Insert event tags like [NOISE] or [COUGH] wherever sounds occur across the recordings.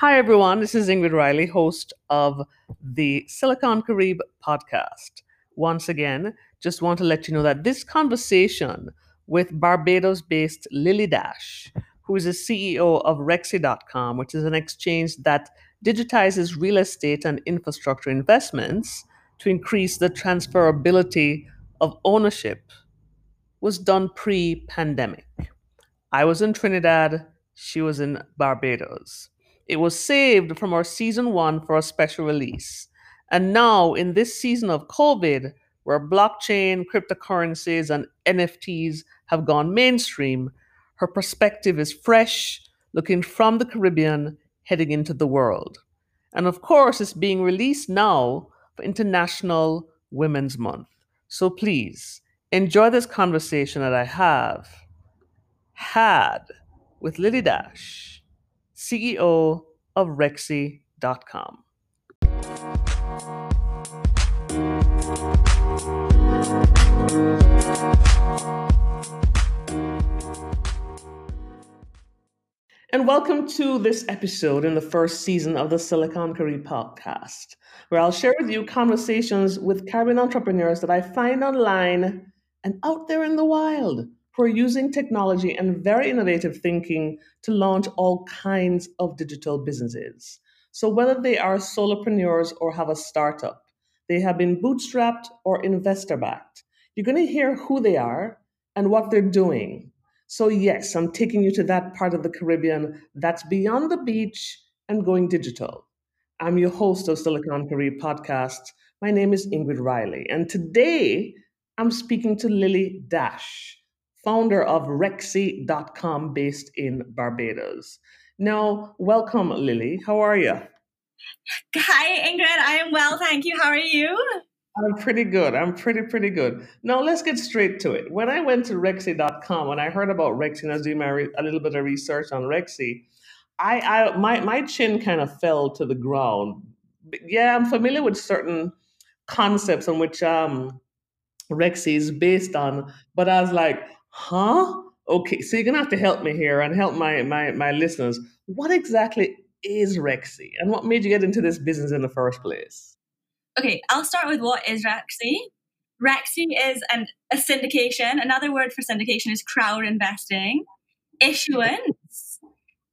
Hi, everyone. This is Ingrid Riley, host of the Silicon Carib podcast. Once again, just want to let you know that this conversation with Barbados based Lily Dash, who is the CEO of Rexy.com, which is an exchange that digitizes real estate and infrastructure investments to increase the transferability of ownership, was done pre pandemic. I was in Trinidad, she was in Barbados. It was saved from our season one for a special release. And now, in this season of COVID, where blockchain, cryptocurrencies, and NFTs have gone mainstream, her perspective is fresh, looking from the Caribbean, heading into the world. And of course, it's being released now for International Women's Month. So please enjoy this conversation that I have had with Lily Dash CEO of Rexy.com. And welcome to this episode in the first season of the Silicon Carib podcast, where I'll share with you conversations with Caribbean entrepreneurs that I find online and out there in the wild who are using technology and very innovative thinking to launch all kinds of digital businesses. So, whether they are solopreneurs or have a startup, they have been bootstrapped or investor backed. You're going to hear who they are and what they're doing. So, yes, I'm taking you to that part of the Caribbean that's beyond the beach and going digital. I'm your host of Silicon Carib podcast. My name is Ingrid Riley, and today I'm speaking to Lily Dash founder of Rexy.com based in Barbados. Now, welcome, Lily. How are you? Hi, Ingrid. I am well, thank you. How are you? I'm pretty good. I'm pretty, pretty good. Now, let's get straight to it. When I went to Rexy.com, when I heard about Rexy and I was doing my re- a little bit of research on Rexy, I, I my, my chin kind of fell to the ground. Yeah, I'm familiar with certain concepts on which um, Rexy is based on, but I was like, huh? Okay, so you're gonna have to help me here and help my my my listeners. What exactly is Rexy, and what made you get into this business in the first place? Okay, I'll start with what is Rexy. Rexy is an, a syndication. Another word for syndication is crowd investing, issuance,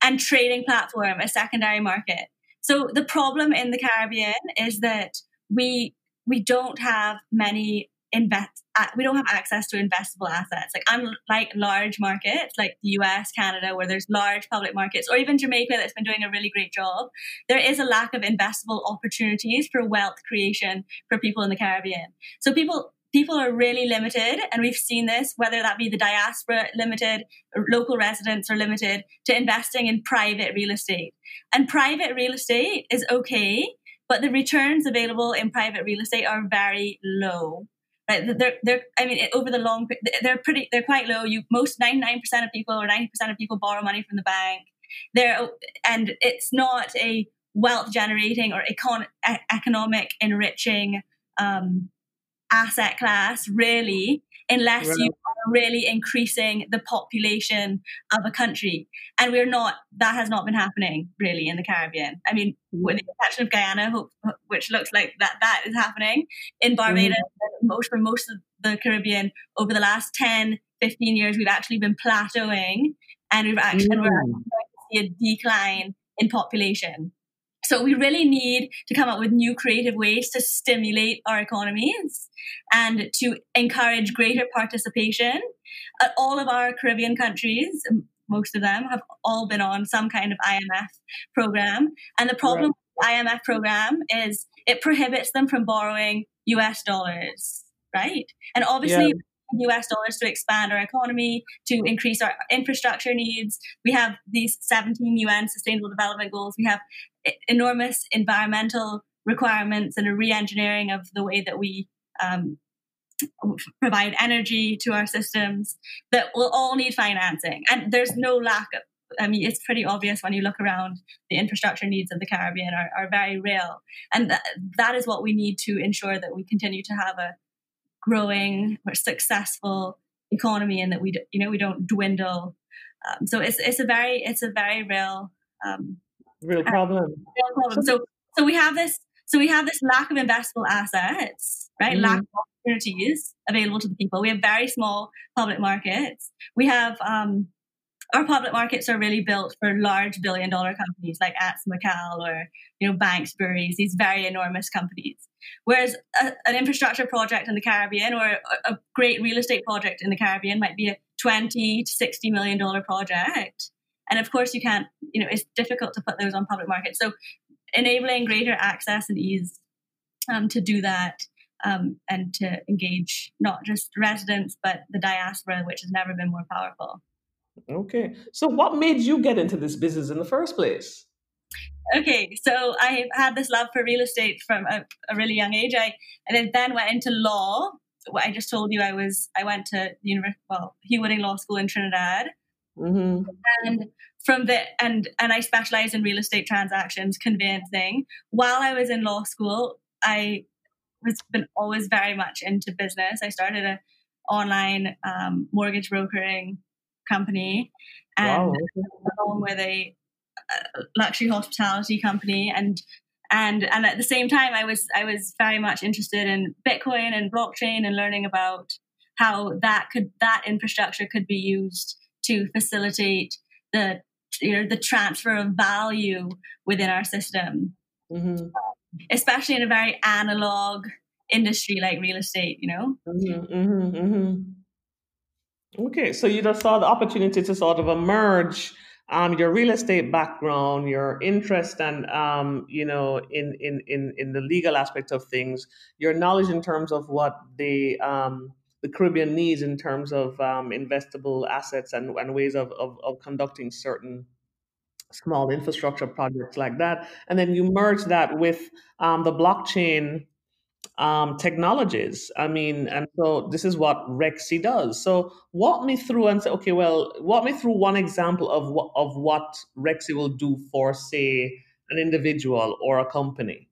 and trading platform, a secondary market. So the problem in the Caribbean is that we we don't have many invest uh, we don't have access to investable assets. Like i'm like large markets like the us canada where there's large public markets or even jamaica that's been doing a really great job. There is a lack of investable opportunities for wealth creation for people in the caribbean. So people people are really limited and we've seen this whether that be the diaspora limited local residents are limited to investing in private real estate. And private real estate is okay but the returns available in private real estate are very low Right? They're, they're, I mean, over the long, they're pretty, they're quite low. You, most 99% of people or 90% of people borrow money from the bank. They're, and it's not a wealth generating or econ- economic enriching, um, asset class really unless right. you are really increasing the population of a country and we're not that has not been happening really in the caribbean i mean mm-hmm. with the exception of guyana which looks like that that is happening in barbados mm-hmm. most for most of the caribbean over the last 10 15 years we've actually been plateauing and we've actually mm-hmm. we're actually see a decline in population so we really need to come up with new creative ways to stimulate our economies and to encourage greater participation. Uh, all of our Caribbean countries, most of them, have all been on some kind of IMF program. And the problem right. with the IMF program is it prohibits them from borrowing US dollars, right? And obviously, yeah. US dollars to expand our economy, to increase our infrastructure needs. We have these 17 UN Sustainable Development Goals. We have enormous environmental requirements and a re-engineering of the way that we um, provide energy to our systems that will all need financing. And there's no lack of, I mean, it's pretty obvious when you look around, the infrastructure needs of the Caribbean are, are very real. And th- that is what we need to ensure that we continue to have a growing or successful economy and that we, you know, we don't dwindle. Um, so it's, it's a very, it's a very real um, Real problem. Uh, real problem. So, so we have this. So we have this lack of investable assets, right? Mm-hmm. Lack of opportunities available to the people. We have very small public markets. We have um, our public markets are really built for large billion dollar companies like Ansa McAL or you know Banks Breweries, these very enormous companies. Whereas a, an infrastructure project in the Caribbean or a, a great real estate project in the Caribbean might be a 20 to 60 million dollar project. And of course you can't, you know, it's difficult to put those on public markets. So enabling greater access and ease um, to do that um, and to engage not just residents but the diaspora, which has never been more powerful. Okay. So, what made you get into this business in the first place? Okay, so I had this love for real estate from a, a really young age. I and then went into law. What I just told you, I was I went to the university, well, Hugh Wooding Law School in Trinidad, mm-hmm. and from the and and I specialized in real estate transactions, conveyancing. While I was in law school, I was been always very much into business. I started a online um, mortgage brokering company, and wow. along with a, a luxury hospitality company, and and and at the same time, I was I was very much interested in Bitcoin and blockchain and learning about how that could that infrastructure could be used to facilitate the you know the transfer of value within our system, mm-hmm. especially in a very analog industry like real estate. You know. Mm-hmm, mm-hmm, mm-hmm. Okay, so you just saw the opportunity to sort of emerge um, your real estate background, your interest and um, you know in, in in in the legal aspect of things, your knowledge in terms of what the um, the Caribbean needs in terms of um, investable assets and, and ways of, of, of conducting certain small infrastructure projects like that, and then you merge that with um, the blockchain um, technologies. I mean, and so this is what Rexy does. So walk me through and say, okay, well, walk me through one example of what of what Rexy will do for, say, an individual or a company.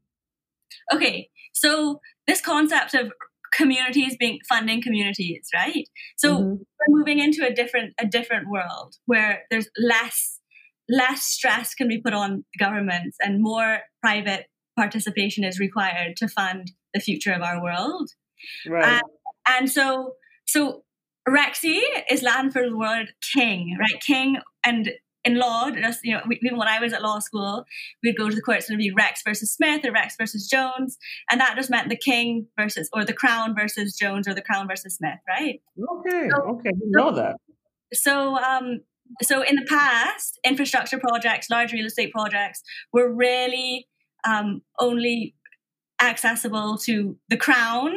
Okay, so this concept of communities being funding communities, right? So mm-hmm. we're moving into a different a different world where there's less less stress can be put on governments and more private participation is required to fund the future of our world. Right. and so, so Rexy is Latin for the word king, right? King and in law, just you know, even when I was at law school, we'd go to the courts and it'd be Rex versus Smith or Rex versus Jones, and that just meant the king versus or the crown versus Jones or the crown versus Smith, right? Okay, so, okay, you know that. So, um, so in the past, infrastructure projects, large real estate projects, were really um, only accessible to the crown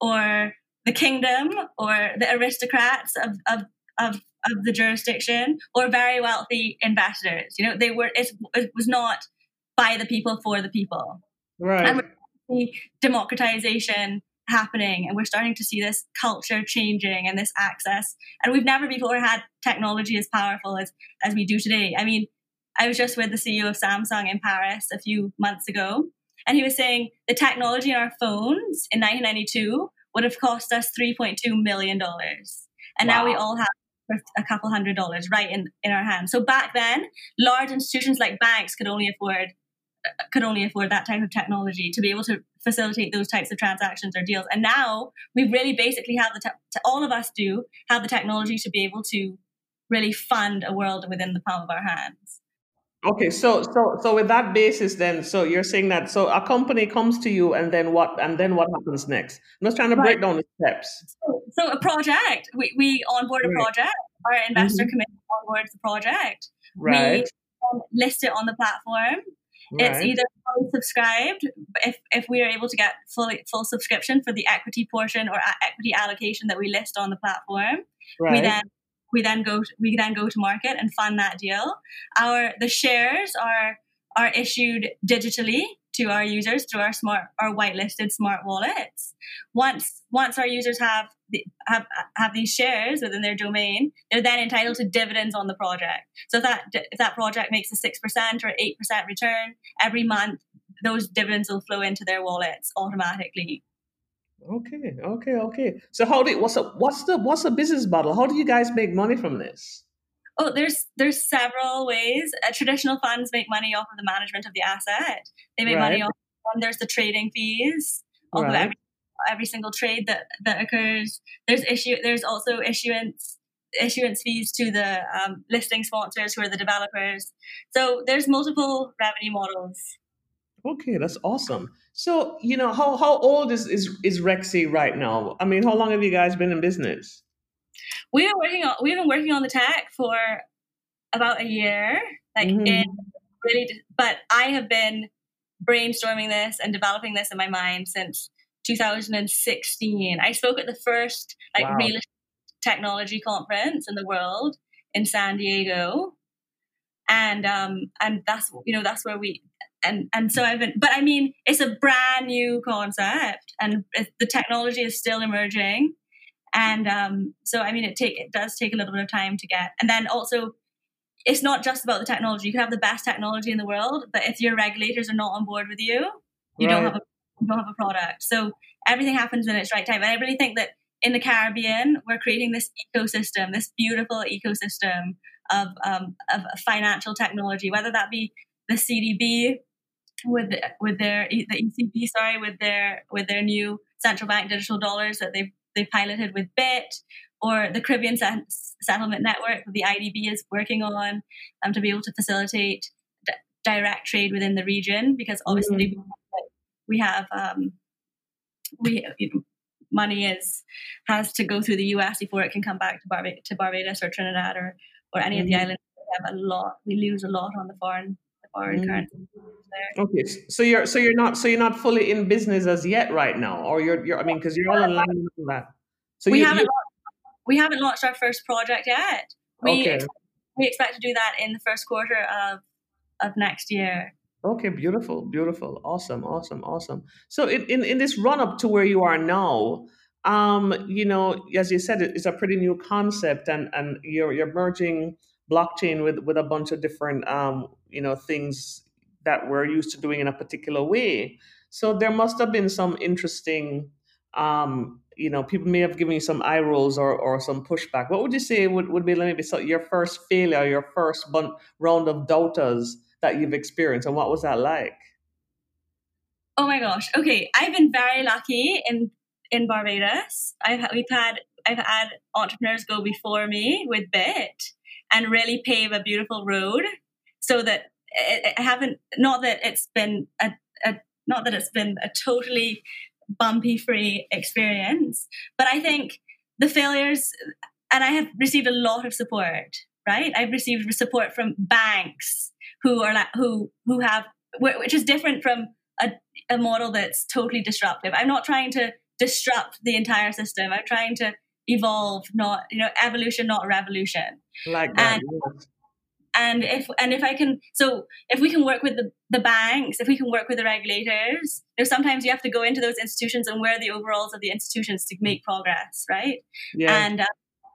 or the kingdom or the aristocrats of, of, of, of the jurisdiction or very wealthy ambassadors. You know, they were, it, it was not by the people for the people. Right. And we're democratization happening and we're starting to see this culture changing and this access. And we've never before had technology as powerful as, as we do today. I mean, I was just with the CEO of Samsung in Paris a few months ago, and he was saying the technology in our phones in 1992 would have cost us 3.2 million dollars, and wow. now we all have a couple hundred dollars right in in our hands. So back then, large institutions like banks could only afford could only afford that type of technology to be able to facilitate those types of transactions or deals. And now we really basically have the te- all of us do have the technology to be able to really fund a world within the palm of our hands. Okay, so so so with that basis, then so you're saying that so a company comes to you, and then what? And then what happens next? I'm just trying to break down the steps. So, so, a project, we we onboard a project. Our investor mm-hmm. committee onboards the project. Right. We list it on the platform. Right. It's either fully subscribed if if we are able to get fully full subscription for the equity portion or equity allocation that we list on the platform. Right. We then we then go to, we then go to market and fund that deal. Our the shares are are issued digitally to our users through our smart our whitelisted smart wallets. Once once our users have the, have have these shares within their domain, they're then entitled to dividends on the project. So if that if that project makes a six percent or eight percent return every month, those dividends will flow into their wallets automatically. Okay, okay, okay. So how do what's the what's the what's the business model? How do you guys make money from this? Oh, there's there's several ways. Uh, traditional funds make money off of the management of the asset. They make Right. money off. And there's the trading fees off of Right. every, every single trade that that occurs. There's issue. There's also issuance issuance fees to the um, listing sponsors who are the developers. So there's multiple revenue models. Okay, that's awesome. So, you know, how how old is is is Rexy right now? I mean, how long have you guys been in business? We are working on. We've been working on the tech for about a year, like Mhm. in really. But I have been brainstorming this and developing this in my mind since 2016. I spoke at the first like Wow. real technology conference in the world in San Diego, and um and that's you know that's where we and and so I've been. But I mean, it's a brand new concept, and the technology is still emerging and um, so I mean it take it does take a little bit of time to get and then also it's not just about the technology. You can have the best technology in the world but if your regulators are not on board with you you don't have a you don't have a product. So everything happens in its right time. And I really think that in the Caribbean we're creating this ecosystem this beautiful ecosystem of um, of financial technology whether that be the CDB with with their the ECB sorry with their with their new central bank digital dollars that they've they piloted with Bitt or the Caribbean Set- Settlement Network that the IDB is working on um, to be able to facilitate d- direct trade within the region because obviously we have um, we you know, money is has to go through the US before it can come back to, Barba- to Barbados or Trinidad or or any of the Mhm. islands. We have a lot. We lose a lot on the foreign foreign Mhm. currency there. Okay, so you're so you're not so you're not fully in business as yet right now, or you're you're I mean, because you're all online and all that. So we you, haven't you we haven't launched our first project yet. We okay, ex- we expect to do that in the first quarter of of next year. okay, beautiful, beautiful, awesome, awesome, awesome. So in in, in this run up to where you are now, um, you know, as you said, it- it's a pretty new concept, and and you're you're merging blockchain with with a bunch of different um, you know, things that we're used to doing in a particular way. So there must have been some interesting um, you know, people may have given you some eye rolls or, or some pushback. What would you say would, would be maybe so your first failure, your first bun- round of doubters that you've experienced, and what was that like? Oh my gosh. Okay, I've been very lucky in in Barbados. I've we've had I've had entrepreneurs go before me with Bitt and really pave a beautiful road so that I I haven't not that it's been a, a not that it's been a totally bumpy free experience, but I think the failures and I have received a lot of support. Right, I've received support from banks who are like, who who have which is different from a, a model that's totally disruptive. I'm not trying to disrupt the entire system. I'm trying to evolve, not you know evolution, not revolution. Like that? And- yes. And if and if I can, so if we can work with the, the banks, if we can work with the regulators, you know, sometimes you have to go into those institutions and wear the overalls of the institutions to make progress, right? yeah. and uh,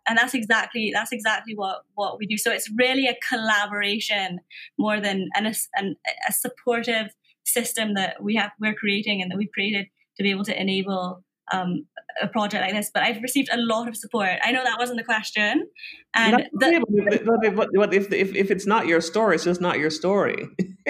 and that's exactly that's exactly what what we do so it's really a collaboration more than an, an a supportive system that we have we're creating and that we've created to be able to enable um, a project like this but i've received a lot of support i know that wasn't the question and the, but, but, if, if, if it's not your story, it's just not your story. [LAUGHS]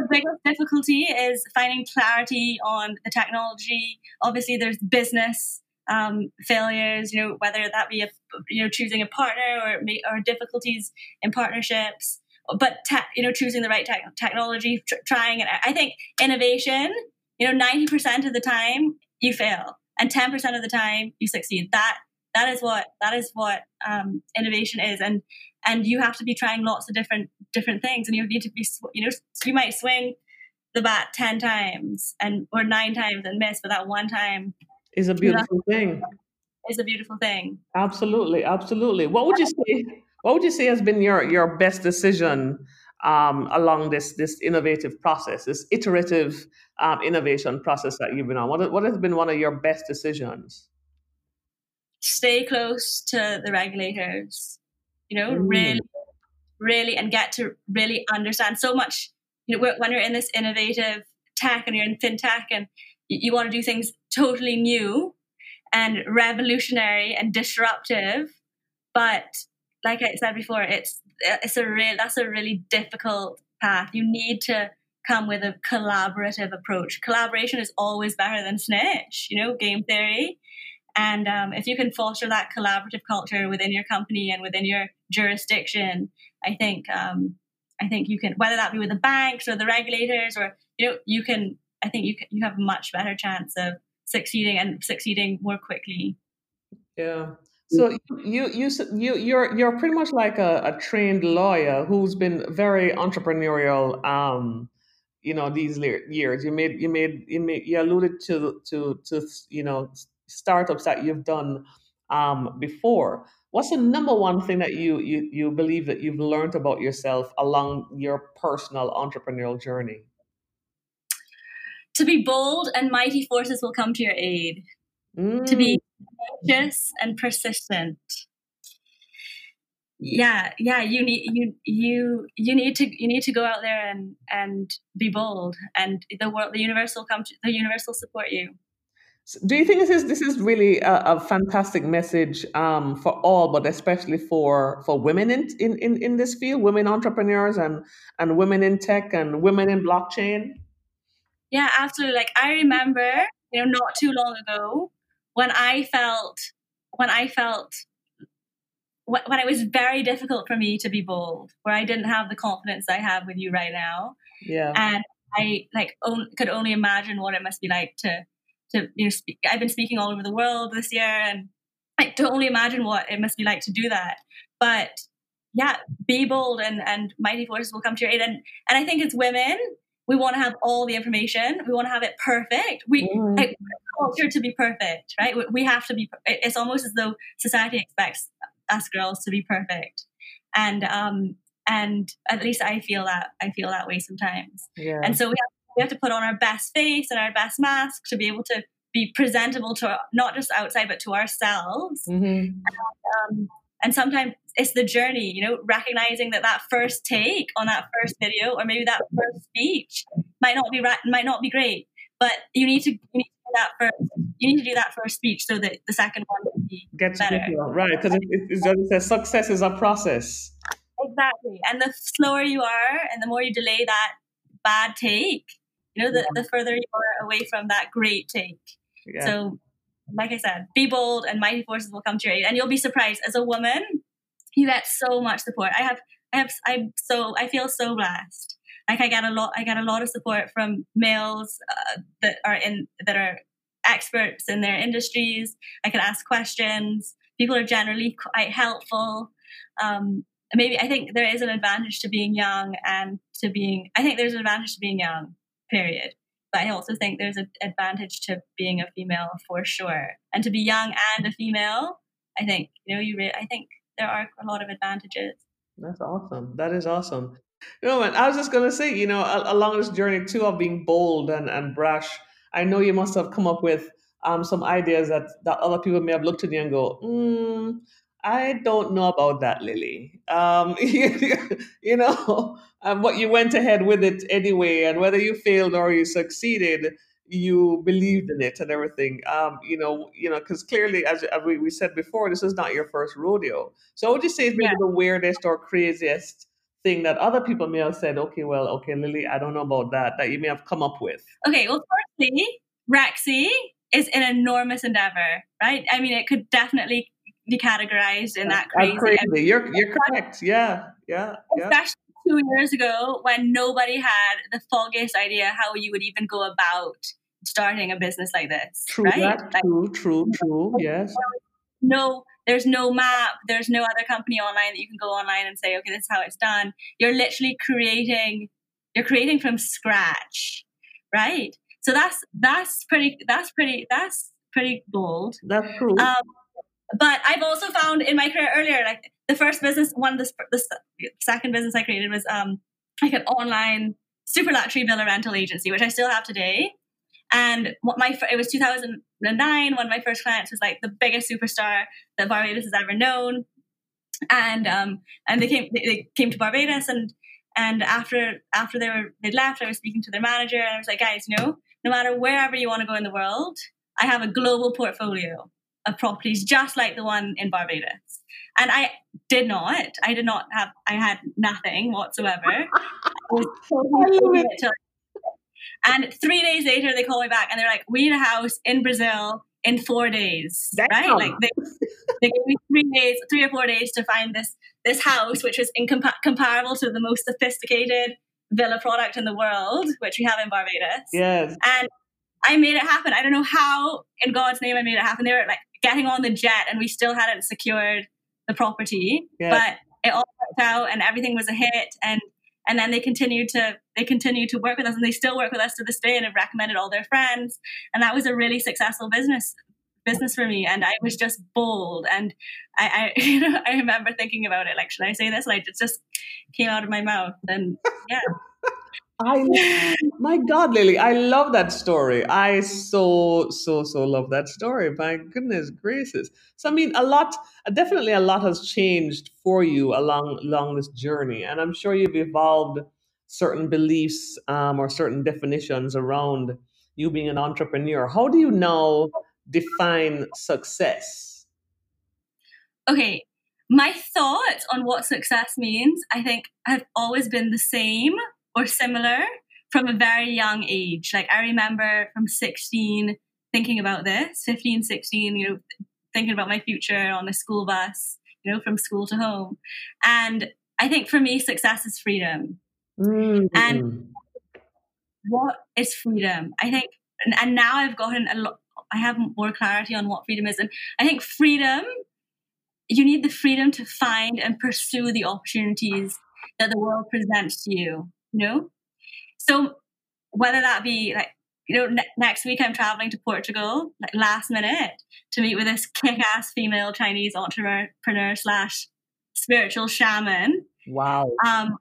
the biggest difficulty is finding clarity on the technology. Obviously, there's business um, failures. You know, whether that be a you know choosing a partner or or difficulties in partnerships. But te- you know, choosing the right tech technology, tr- trying it. I think innovation. You know, ninety percent of the time you fail, and ten percent of the time you succeed. That that is what that is what um, innovation is, and and you have to be trying lots of different different things, and you need to be you know you might swing the bat 10 times and or nine times and miss but that one time is a beautiful thing. is a beautiful thing Absolutely, absolutely. What would you say? What would you say has been your your best decision um, along this this innovative process, this iterative um, innovation process that you've been on? What what has been one of your best decisions? stay close to the regulators you know Mm. really really and get to really understand so much you know when you're in this innovative tech and you're in fintech and you, you want to do things totally new and revolutionary and disruptive but like I said before, it's it's a real that's a really difficult path. You need to come with a collaborative approach. Collaboration is always better than snitch, you know, game theory. And um, if you can foster that collaborative culture within your company and within your jurisdiction, I think um, I think you can whether that be with the banks or the regulators or you know you can I think you can, you have a much better chance of succeeding and succeeding more quickly. Yeah. So you you you you're you're pretty much like a, a trained lawyer who's been very entrepreneurial. Um, you know these years. You made you made you made you alluded to to to you know startups that you've done um, before. What's the number one thing that you, you you believe that you've learned about yourself along your personal entrepreneurial journey? To be bold and mighty forces will come to your aid. Mm. To be courageous and persistent. Yeah, yeah, you need you you you need to you need to go out there and and be bold and the world the universe will come to the universe will support you. Do you think this is this is really a, a fantastic message um, for all, but especially for for women in, in, in, in this field, women entrepreneurs and and women in tech and women in blockchain? Yeah, absolutely. Like I remember, you know, not too long ago when I felt when I felt when it was very difficult for me to be bold, where I didn't have the confidence I have with you right now. Yeah. And I like on, could only imagine what it must be like to to you know speak. I've been speaking all over the world this year, and I don't only imagine what it must be like to do that. But yeah, be bold, and and mighty forces will come to your aid. And and I think as women, we want to have all the information. We want to have it perfect. We mm. like, culture to be perfect, right? We, we have to be. It's almost as though society expects us girls to be perfect, and um and at least I feel that I feel that way sometimes. Yeah. And so we have we have to put on our best face and our best mask to be able to be presentable to not just outside but to ourselves mm-hmm. and, um, and sometimes it's the journey you know recognizing that that first take on that first video or maybe that first speech might not be right might not be great but you need to you need to do that first you need to do that first speech so that the second one will be Get better right because it, it, it, it success is a process exactly and the slower you are and the more you delay that bad take you know, the, the further you are away from that great take. Yeah. So, like I said, be bold and mighty forces will come to your aid. And you'll be surprised as a woman, you get so much support. I have, I have, I'm so, I feel so blessed. Like I get a lot, I get a lot of support from males uh, that are in, that are experts in their industries. I can ask questions. People are generally quite helpful. Um, maybe I think there is an advantage to being young and to being, I think there's an advantage to being young period. But I also think there's an advantage to being a female for sure. And to be young and a female, I think, you know, you re- I think there are a lot of advantages. That's awesome. That is awesome. You know, man, I was just gonna say, you know, along this journey too of being bold and, and brash, I know you must have come up with um, some ideas that, that other people may have looked at you and go, mm, I don't know about that, Lily. Um, [LAUGHS] you know, [LAUGHS] um, but you went ahead with it anyway, and whether you failed or you succeeded, you believed in it and everything. Um, you know, you know, because clearly, as, as we, we said before, this is not your first rodeo. So, would you say it's maybe yeah. the weirdest or craziest thing that other people may have said? Okay, well, okay, Lily, I don't know about that. That you may have come up with. Okay, well, firstly, Rexy is an enormous endeavor, right? I mean, it could definitely be categorized in that crazy. crazy. You're you're correct. Yeah, yeah, yeah. Especially two years ago when nobody had the foggiest idea how you would even go about starting a business like this. True right? that. Like, true, true, true. Yes. No, there's no map. There's no other company online that you can go online and say, okay, this is how it's done. You're literally creating. You're creating from scratch, right? So that's that's pretty. That's pretty. That's pretty bold. That's true. Um, but I've also found in my career earlier, like the first business, one of the, the second business I created was um, like an online super luxury villa rental agency, which I still have today. And what my it was 2009. One of my first clients was like the biggest superstar that Barbados has ever known, and um, and they came they, they came to Barbados and and after after they were they left, I was speaking to their manager and I was like, guys, you know, no matter wherever you want to go in the world, I have a global portfolio of properties just like the one in Barbados. And I did not. I did not have. I had nothing whatsoever. I [LAUGHS] and three days later, they call me back and they're like, "We need a house in Brazil in four days, Damn. right? Like they, they gave me three days, three or four days to find this this house, which was incompa- comparable to the most sophisticated villa product in the world, which we have in Barbados. Yes, and I made it happen. I don't know how, in God's name, I made it happen. They were like getting on the jet, and we still hadn't secured the property, yes. but it all worked out, and everything was a hit, and and then they continued to they continued to work with us and they still work with us to this day and have recommended all their friends. And that was a really successful business business for me. And I was just bold. And I, I [LAUGHS] you know I remember thinking about it like should I say this? Like it just came out of my mouth. And yeah I my God, Lily, I love that story. I so so so love that story. My goodness gracious. So I mean, a lot, definitely a lot has changed for you along along this journey, and I'm sure you've evolved certain beliefs um, or certain definitions around you being an entrepreneur. How do you now define success? Okay, my thoughts on what success means, I think, have always been the same or similar from a very young age. Like I remember from 16 thinking about this, 15, 16, you know, thinking about my future on the school bus, you know, from school to home. And I think for me, success is freedom. Mm-hmm. And what is freedom? I think, and, and now I've gotten a lot, I have more clarity on what freedom is. And I think freedom, you need the freedom to find and pursue the opportunities that the world presents to you you know? So whether that be like, you know, ne- next week I'm traveling to Portugal, like last minute, to meet with this kick-ass female Chinese entrepreneur slash spiritual shaman. Wow. Um,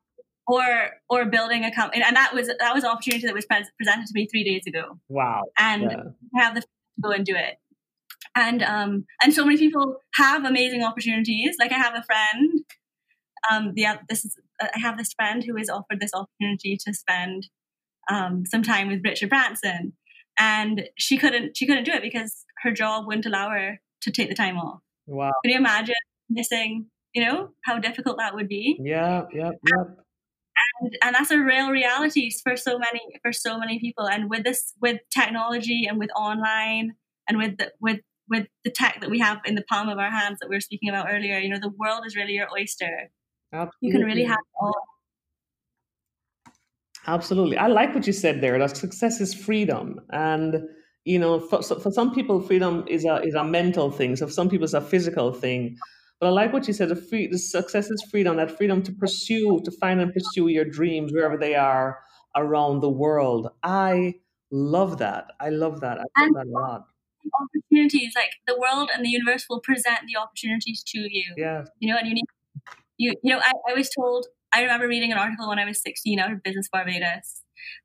or or building a company, and that was that was an opportunity that was pre- presented to me three days ago. Wow. And yeah. have the to go and do it. And um and so many people have amazing opportunities. Like I have a friend um, the this is I have this friend who is offered this opportunity to spend um, some time with Richard Branson, and she couldn't she couldn't do it because her job wouldn't allow her to take the time off. Wow! Can you imagine missing? You know how difficult that would be. Yeah, yeah, yeah. And, and that's a real reality for so many for so many people. And with this, with technology and with online and with the, with with the tech that we have in the palm of our hands that we were speaking about earlier, you know, the world is really your oyster. Absolutely. You can really have all. Absolutely. I like what you said there that success is freedom. And, you know, for, for some people, freedom is a, is a mental thing. So for some people, it's a physical thing. But I like what you said. The, free, the success is freedom, that freedom to pursue, to find and pursue your dreams wherever they are around the world. I love that. I love that. I love and that a lot. Opportunities like the world and the universe will present the opportunities to you. Yeah. You know, and you need you you know I, I was told I remember reading an article when I was 16 out of Business Barbados,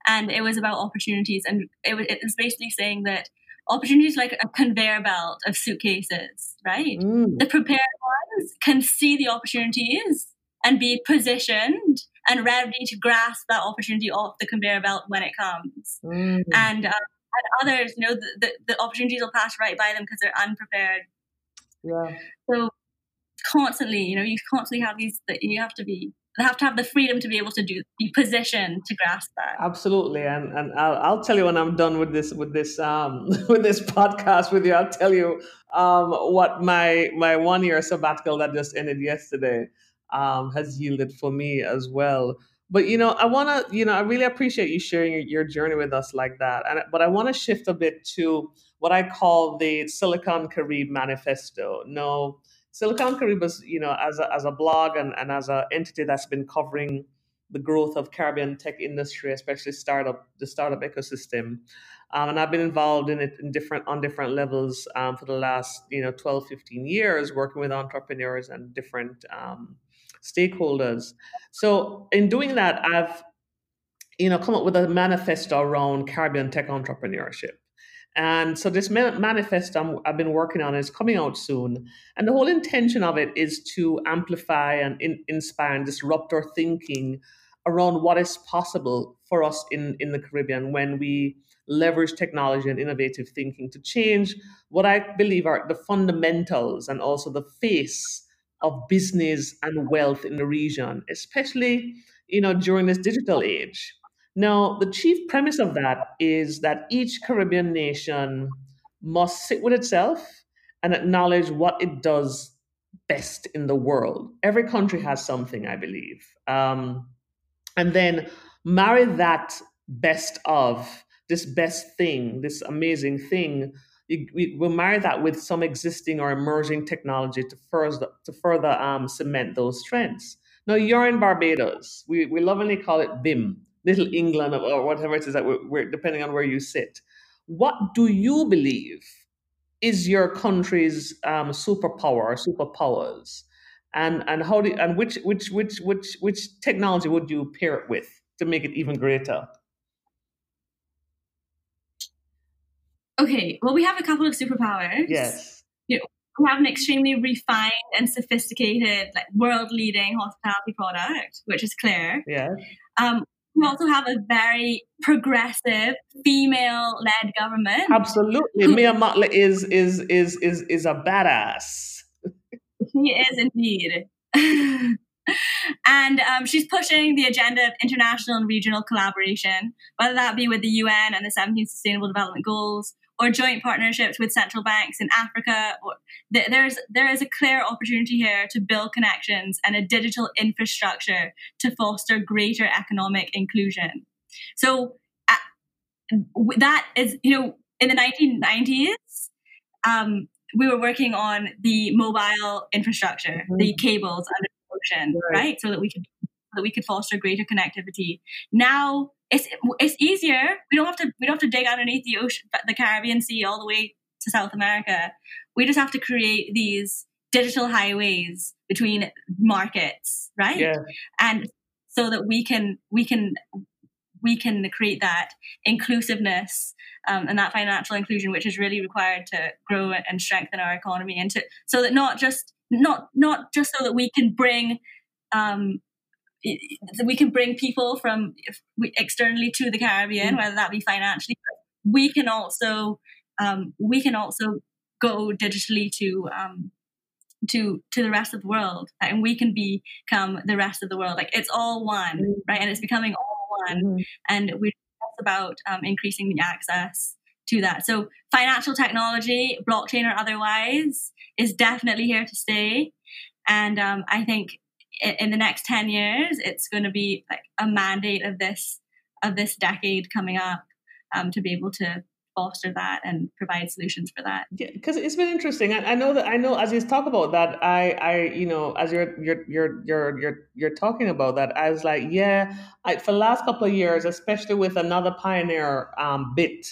and it was about opportunities, and it was, it was basically saying that opportunities like a conveyor belt of suitcases, right? Mm. The prepared ones can see the opportunities and be positioned and ready to grasp that opportunity off the conveyor belt when it comes. Mm. And, uh, and others, you know, the, the, the opportunities will pass right by them because they're unprepared. Yeah. So constantly, you know, you constantly have these that you have to be they have to have the freedom to be able to do be positioned to grasp that. Absolutely, and and I'll, I'll tell you when I'm done with this with this um [LAUGHS] with this podcast with you. I'll tell you um what my my one year sabbatical that just ended yesterday um has yielded for me as well. But you know, I want to you know I really appreciate you sharing your, your journey with us like that. And but I want to shift a bit to what I call the Silicon Carib Manifesto. No Silicon Caribbean, you know, as a, as a blog and, and as an entity that's been covering the growth of Caribbean tech industry, especially startup the startup ecosystem. Um, and I've been involved in it in different on different levels um, for the last you know 12, 15 years, working with entrepreneurs and different um, stakeholders. So in doing that, I've you know come up with a manifesto around Caribbean tech entrepreneurship. And so this manifesto i have been working on is coming out soon. And the whole intention of it is to amplify and in, inspire and disrupt our thinking around what is possible for us in, in the Caribbean when we leverage technology and innovative thinking to change what I believe are the fundamentals and also the face of business and wealth in the region, especially you know during this digital age. Now, the chief premise of that is that each Caribbean nation must sit with itself and acknowledge what it does best in the world. Every country has something, I believe. Um, and then marry that best of this best thing, this amazing thing. we will marry that with some existing or emerging technology to further to further um, cement those trends. Now you're in Barbados. We we lovingly call it BIM, Little England, or whatever it is that we're, we're depending on where you sit. What do you believe is your country's um, superpower, or superpowers, and and how do and which which which which which technology would you pair it with to make it even greater? Okay, well, we have a couple of superpowers. Yes. You know, we have an extremely refined and sophisticated, like world-leading hospitality product, which is Claire. Yeah. Um, we also have a very progressive female-led government. Absolutely, Mia Mottley is is is is is a badass. She is indeed. [LAUGHS] and um, she's pushing the agenda of international and regional collaboration, whether that be with the UN and the 17 Sustainable Development Goals, or joint partnerships with central banks in Africa. There's there is a clear opportunity here to build connections and a digital infrastructure to foster greater economic inclusion. So uh, that is, you know, in the 1990s, um, we were working on the mobile infrastructure, mm-hmm. the cables under the ocean, right. right? So that we could that we could foster greater connectivity. Now it's it's easier. We don't have to we don't have to dig underneath the ocean, the Caribbean Sea, all the way to South America. We just have to create these digital highways between markets, right? Yeah. And so that we can we can we can create that inclusiveness um, and that financial inclusion, which is really required to grow and strengthen our economy, and to so that not just not not just so that we can bring um, we can bring people from externally to the Caribbean, mm. whether that be financially. we can also um, we can also go digitally to um, to to the rest of the world, and we can become the rest of the world. Like it's all one, mm. right? And it's becoming all one, mm-hmm. and we're about um, increasing the access to that. So financial technology, blockchain or otherwise, is definitely here to stay. And um, I think in the next 10 years it's going to be like a mandate of this of this decade coming up um, to be able to foster that and provide solutions for that. Yeah because it's been interesting I, I, know that i know as you talk about that i i you know as you're you're you're you're you're, you're talking about that i was like yeah I, for the last couple of years especially with another pioneer um, Bitt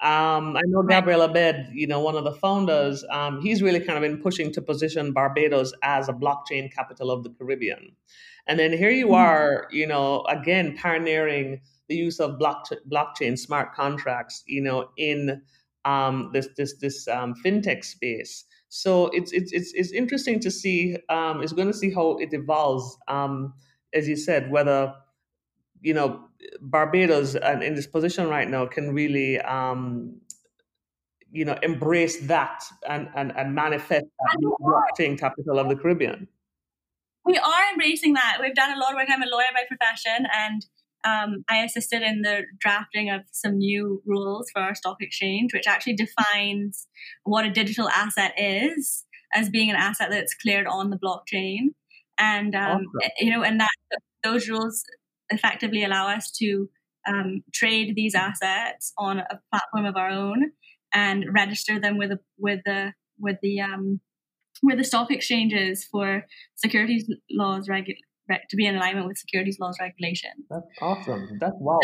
um, I know Gabriel Abed, you know, one of the founders, um, he's really kind of been pushing to position Barbados as a blockchain capital of the Caribbean. And then here you mm. are, you know, again, pioneering the use of block, blockchain smart contracts, you know, in um, this this this um, fintech space. So it's it's it's, it's interesting to see. Um, it's going to see how it evolves. Um, as you said, whether you know, Barbados and in this position right now can really, um, you know, embrace that and, and, and manifest that blockchain capital of the Caribbean. We are embracing that. We've done a lot of work. I'm a lawyer by profession, and um, I assisted in the drafting of some new rules for our stock exchange, which actually defines what a digital asset is as being an asset that's cleared on the blockchain. And um, awesome. you know, and that those rules effectively allow us to um, trade these assets on a platform of our own and register them with a, with the with the um, with the stock exchanges for securities laws regu- to be in alignment with securities laws regulation. That's awesome. That's wow.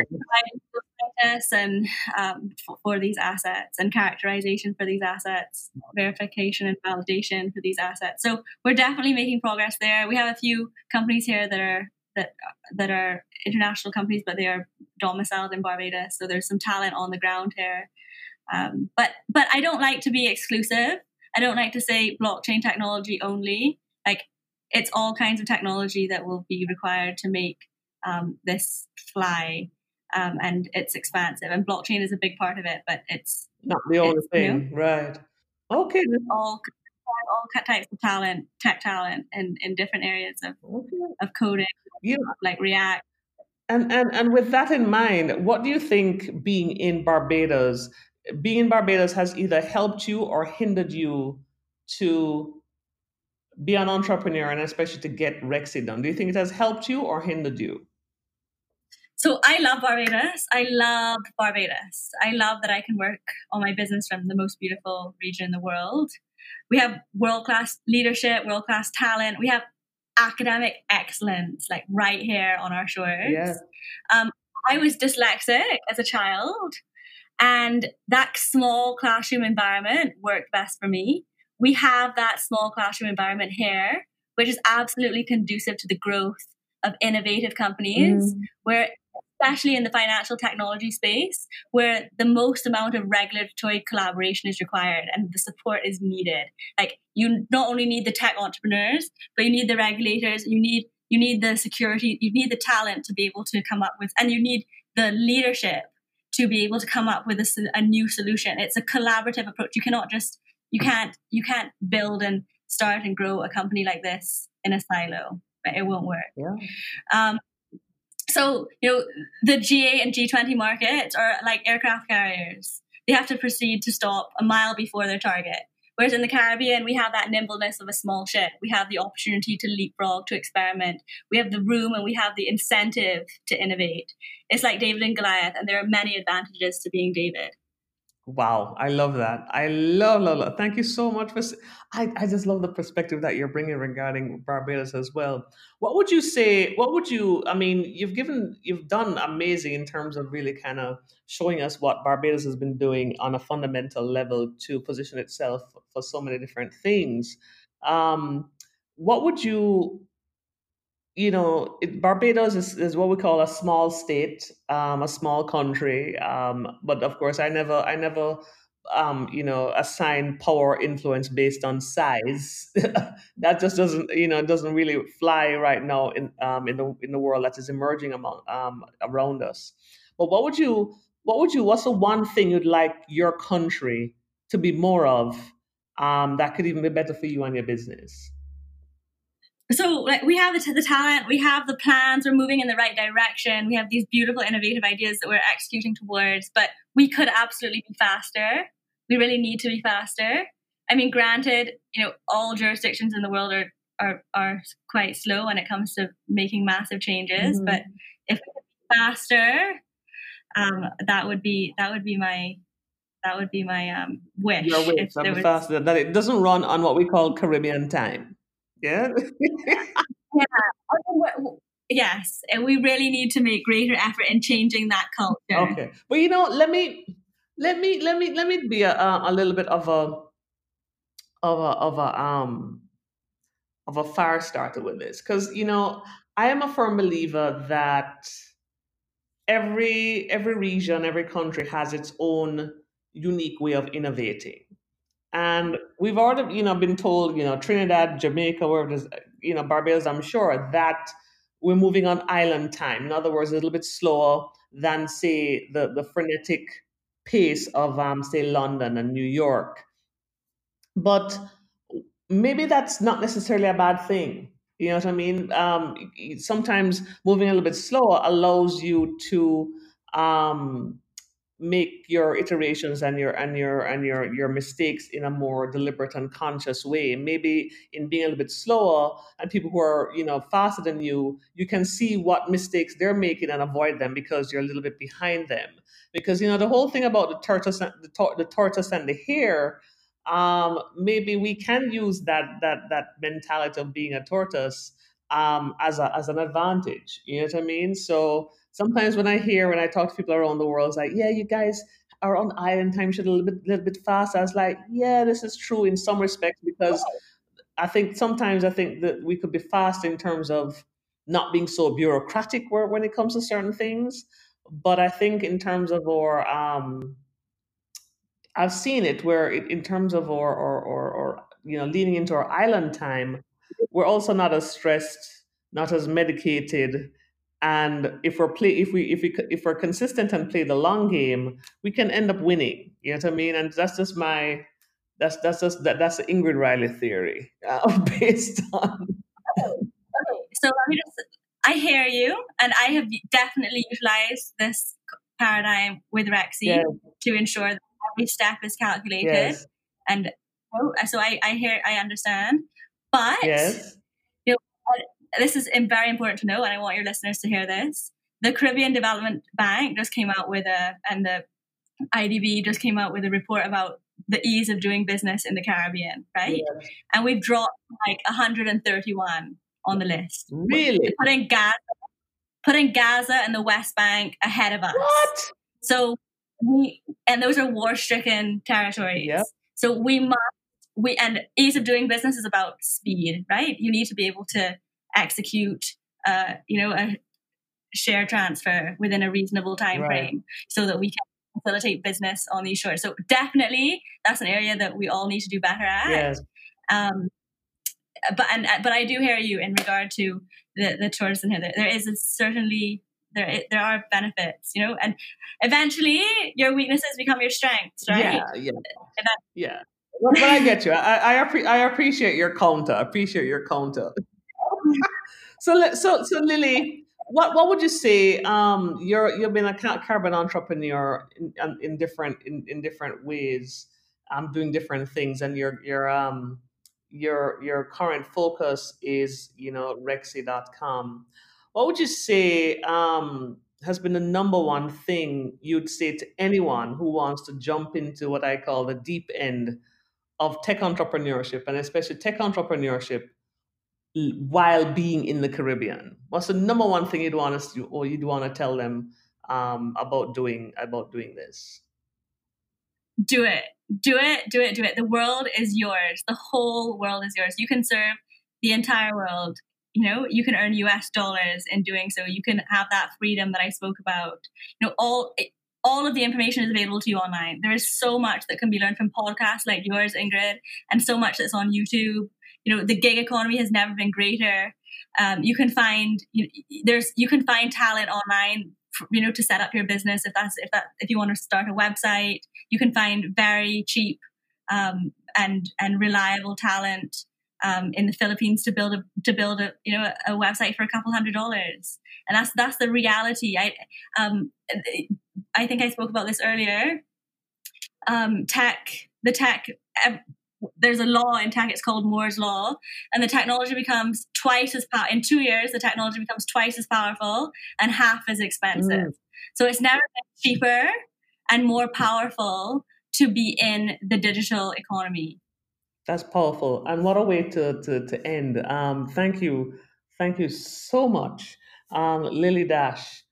And um, for, for, these assets and characterization for these assets, verification and validation for these assets. So we're definitely making progress there. We have a few companies here that are that that are international companies, but they are domiciled in Barbados. So there's some talent on the ground here. Um, but but I don't like to be exclusive. I don't like to say blockchain technology only. Like it's all kinds of technology that will be required to make um, this fly, um, and it's expansive. And blockchain is a big part of it, but it's not the only thing, know, right? Okay, all all types of talent, tech talent, and in different areas of okay. of coding, yeah. like React. And and and with that in mind, what do you think being in Barbados, being in Barbados has either helped you or hindered you to be an entrepreneur and especially to get Rexy done? Do you think it has helped you or hindered you? So I love Barbados. I love Barbados. I love that I can work on my business from the most beautiful region in the world. We have world class leadership, world class talent. We have academic excellence, like right here on our shores. Yeah. Um, I was dyslexic as a child, and that small classroom environment worked best for me. We have that small classroom environment here, which is absolutely conducive to the growth of innovative companies, mm. where especially in the financial technology space, where the most amount of regulatory collaboration is required and the support is needed. Like you not only need the tech entrepreneurs, but you need the regulators, you need you need the security, you need the talent to be able to come up with, and you need the leadership to be able to come up with a, a new solution. It's a collaborative approach. You cannot just you can't you can't build and start and grow a company like this in a silo. But it won't work. Yeah. Um, so, you know, the G8 and G20 markets are like aircraft carriers. They have to proceed to stop a mile before their target. Whereas in the Caribbean, we have that nimbleness of a small ship. We have the opportunity to leapfrog, to experiment. We have the room and we have the incentive to innovate. It's like David and Goliath, and there are many advantages to being David. Wow, I love that. I love, love, love. Thank you so much for. I, I just love the perspective that you're bringing regarding Barbados as well. What would you say? What would you? I mean, you've given, you've done amazing in terms of really kind of showing us what Barbados has been doing on a fundamental level to position itself for so many different things. Um, what would you you know, it, Barbados is, is what we call a small state, um, a small country. Um, but of course, I never, I never, um, you know, assign power influence based on size. [LAUGHS] that just doesn't, you know, doesn't really fly right now in um, in the in the world that is emerging among um, around us. But what would you, what would you, what's the one thing you'd like your country to be more of um, that could even be better for you and your business? So like we have the, the talent we have the plans we're moving in the right direction we have these beautiful innovative ideas that we're executing towards but we could absolutely be faster we really need to be faster i mean granted you know all jurisdictions in the world are are, are quite slow when it comes to making massive changes mm-hmm. but if faster um, that would be that would be my that would be my um, wish. Your wish, if was... faster, that it doesn't run on what we call Caribbean time. Yeah. [LAUGHS] yeah. Yes, and we really need to make greater effort in changing that culture. Okay, but you know, let me let me let me let me be a, a little bit of a of a of a um of a fire starter with this because you know I am a firm believer that every every region, every country has its own unique way of innovating. And we've already, you know, been told, you know, Trinidad, Jamaica, wherever it is, you know, Barbados, I'm sure that we're moving on island time. In other words, a little bit slower than, say, the, the frenetic pace of, um, say, London and New York. But maybe that's not necessarily a bad thing. You know what I mean? Um, sometimes moving a little bit slower allows you to um, make your iterations and your and your and your your mistakes in a more deliberate and conscious way. Maybe in being a little bit slower and people who are you know faster than you you can see what mistakes they're making and avoid them because you're a little bit behind them. Because you know the whole thing about the tortoise and the, tor- the tortoise and the hare um maybe we can use that that that mentality of being a tortoise um as a as an advantage. You know what i mean? So sometimes when I hear when I talk to people around the world, it's like, yeah, you guys are on island time should a little bit little bit fast. I was like, yeah, this is true in some respects because I think sometimes I think that we could be fast in terms of not being so bureaucratic when it comes to certain things. But I think in terms of our um, I've seen it where it, in terms of our or, or, or you know leaning into our island time, we're also not as stressed, not as medicated, and if we're play if we if we if we're consistent and play the long game we can end up winning you know what i mean and that's just my That's that's just that that's the Ingrid Riley theory uh, [LAUGHS] based on. Okay, so let me just. I hear you, and I have definitely utilized this paradigm with Rexy yes. to ensure that every step is calculated. Yes. And oh, so I, I hear, I understand. But yes. you know, this is very important to know, and I want your listeners to hear this. The Caribbean Development Bank just came out with a, and the IDB just came out with a report about the ease of doing business in the Caribbean, right? Yes. And we've dropped like 131 on the list. Really? Putting Gaza, putting Gaza and the West Bank ahead of us. What? So we, and those are war-stricken territories. Yep. So we must, we, and ease of doing business is about speed, right? You need to be able to execute, uh, you know, a share transfer within a reasonable time right. frame so that we can facilitate business on these shores. So definitely that's an area that we all need to do better at. Yes. Um, but and but I do hear you in regard to the the tourism here. There is certainly there there are benefits, you know, and eventually your weaknesses become your strengths, right? Yeah, yeah, that, yeah. But I get you. I I, appre- I appreciate your counter. I appreciate your counter. So so so Lily, what what would you say? Um, you're you've been a Caribbean entrepreneur in, in different in, in different ways. I'm um, doing different things, and your your um your your current focus is you know Rexy.com. What would you say um, has been the number one thing you'd say to anyone who wants to jump into what I call the deep end of tech entrepreneurship, and especially tech entrepreneurship while being in the Caribbean? What's the number one thing you'd want us to, or you'd want to tell them um, about doing about doing this? Do it, do it, do it, do it. The world is yours. The whole world is yours. You can serve the entire world. You know, you can earn U.S. dollars in doing so. You can have that freedom that I spoke about. You know, all all of the information is available to you online. There is so much that can be learned from podcasts like yours, Ingrid, and so much that's on YouTube you know the gig economy has never been greater um, you can find you, there's you can find talent online you know to set up your business if that's if that if you want to start a website you can find very cheap um, and and reliable talent um, in the Philippines to build a to build a you know a, a, website for a couple hundred dollars, and that's that's the reality. I um I think I spoke about this earlier. Um, tech the tech there's a law in tech, it's called Moore's Law, and the technology becomes twice as powerful. In two years, the technology becomes twice as powerful and half as expensive. Mm. So it's never been cheaper and more powerful to be in the digital economy. That's powerful. And what a way to, to, to end. Um, thank you. Thank you so much, um, Lily Dash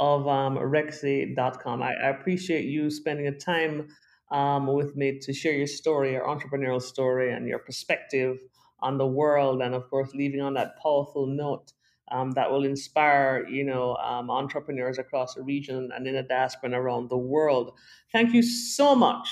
of um, Rexy.com. I, I appreciate you spending a time um, with me to share your story, your entrepreneurial story, and your perspective on the world, and of course, leaving on that powerful note um, that will inspire, you know, um, entrepreneurs across the region and in the diaspora and around the world. Thank you so much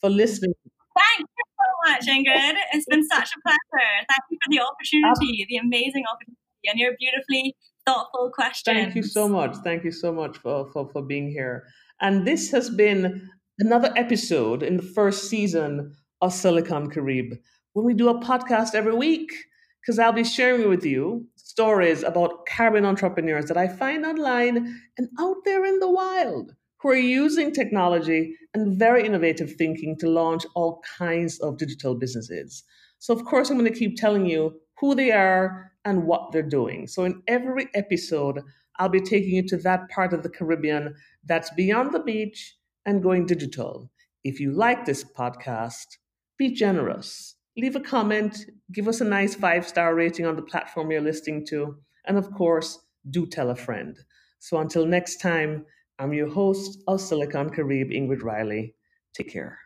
for listening. Thank you so much, Ingrid. It's been such a pleasure. Thank you for the opportunity, the amazing opportunity, and your beautifully thoughtful questions. Thank you so much. Thank you so much for, for, for being here. And this has been another episode in the first season of Silicon Carib when we do a podcast every week because I'll be sharing with you stories about Caribbean entrepreneurs that I find online and out there in the wild who are using technology and very innovative thinking to launch all kinds of digital businesses. So, of course, I'm going to keep telling you who they are and what they're doing. So, in every episode, I'll be taking you to that part of the Caribbean that's beyond the beach and going digital. If you like this podcast, be generous. Leave a comment, give us a nice five star rating on the platform you're listening to, and of course, do tell a friend. So until next time, I'm your host of Silicon Carib, Ingrid Riley. Take care.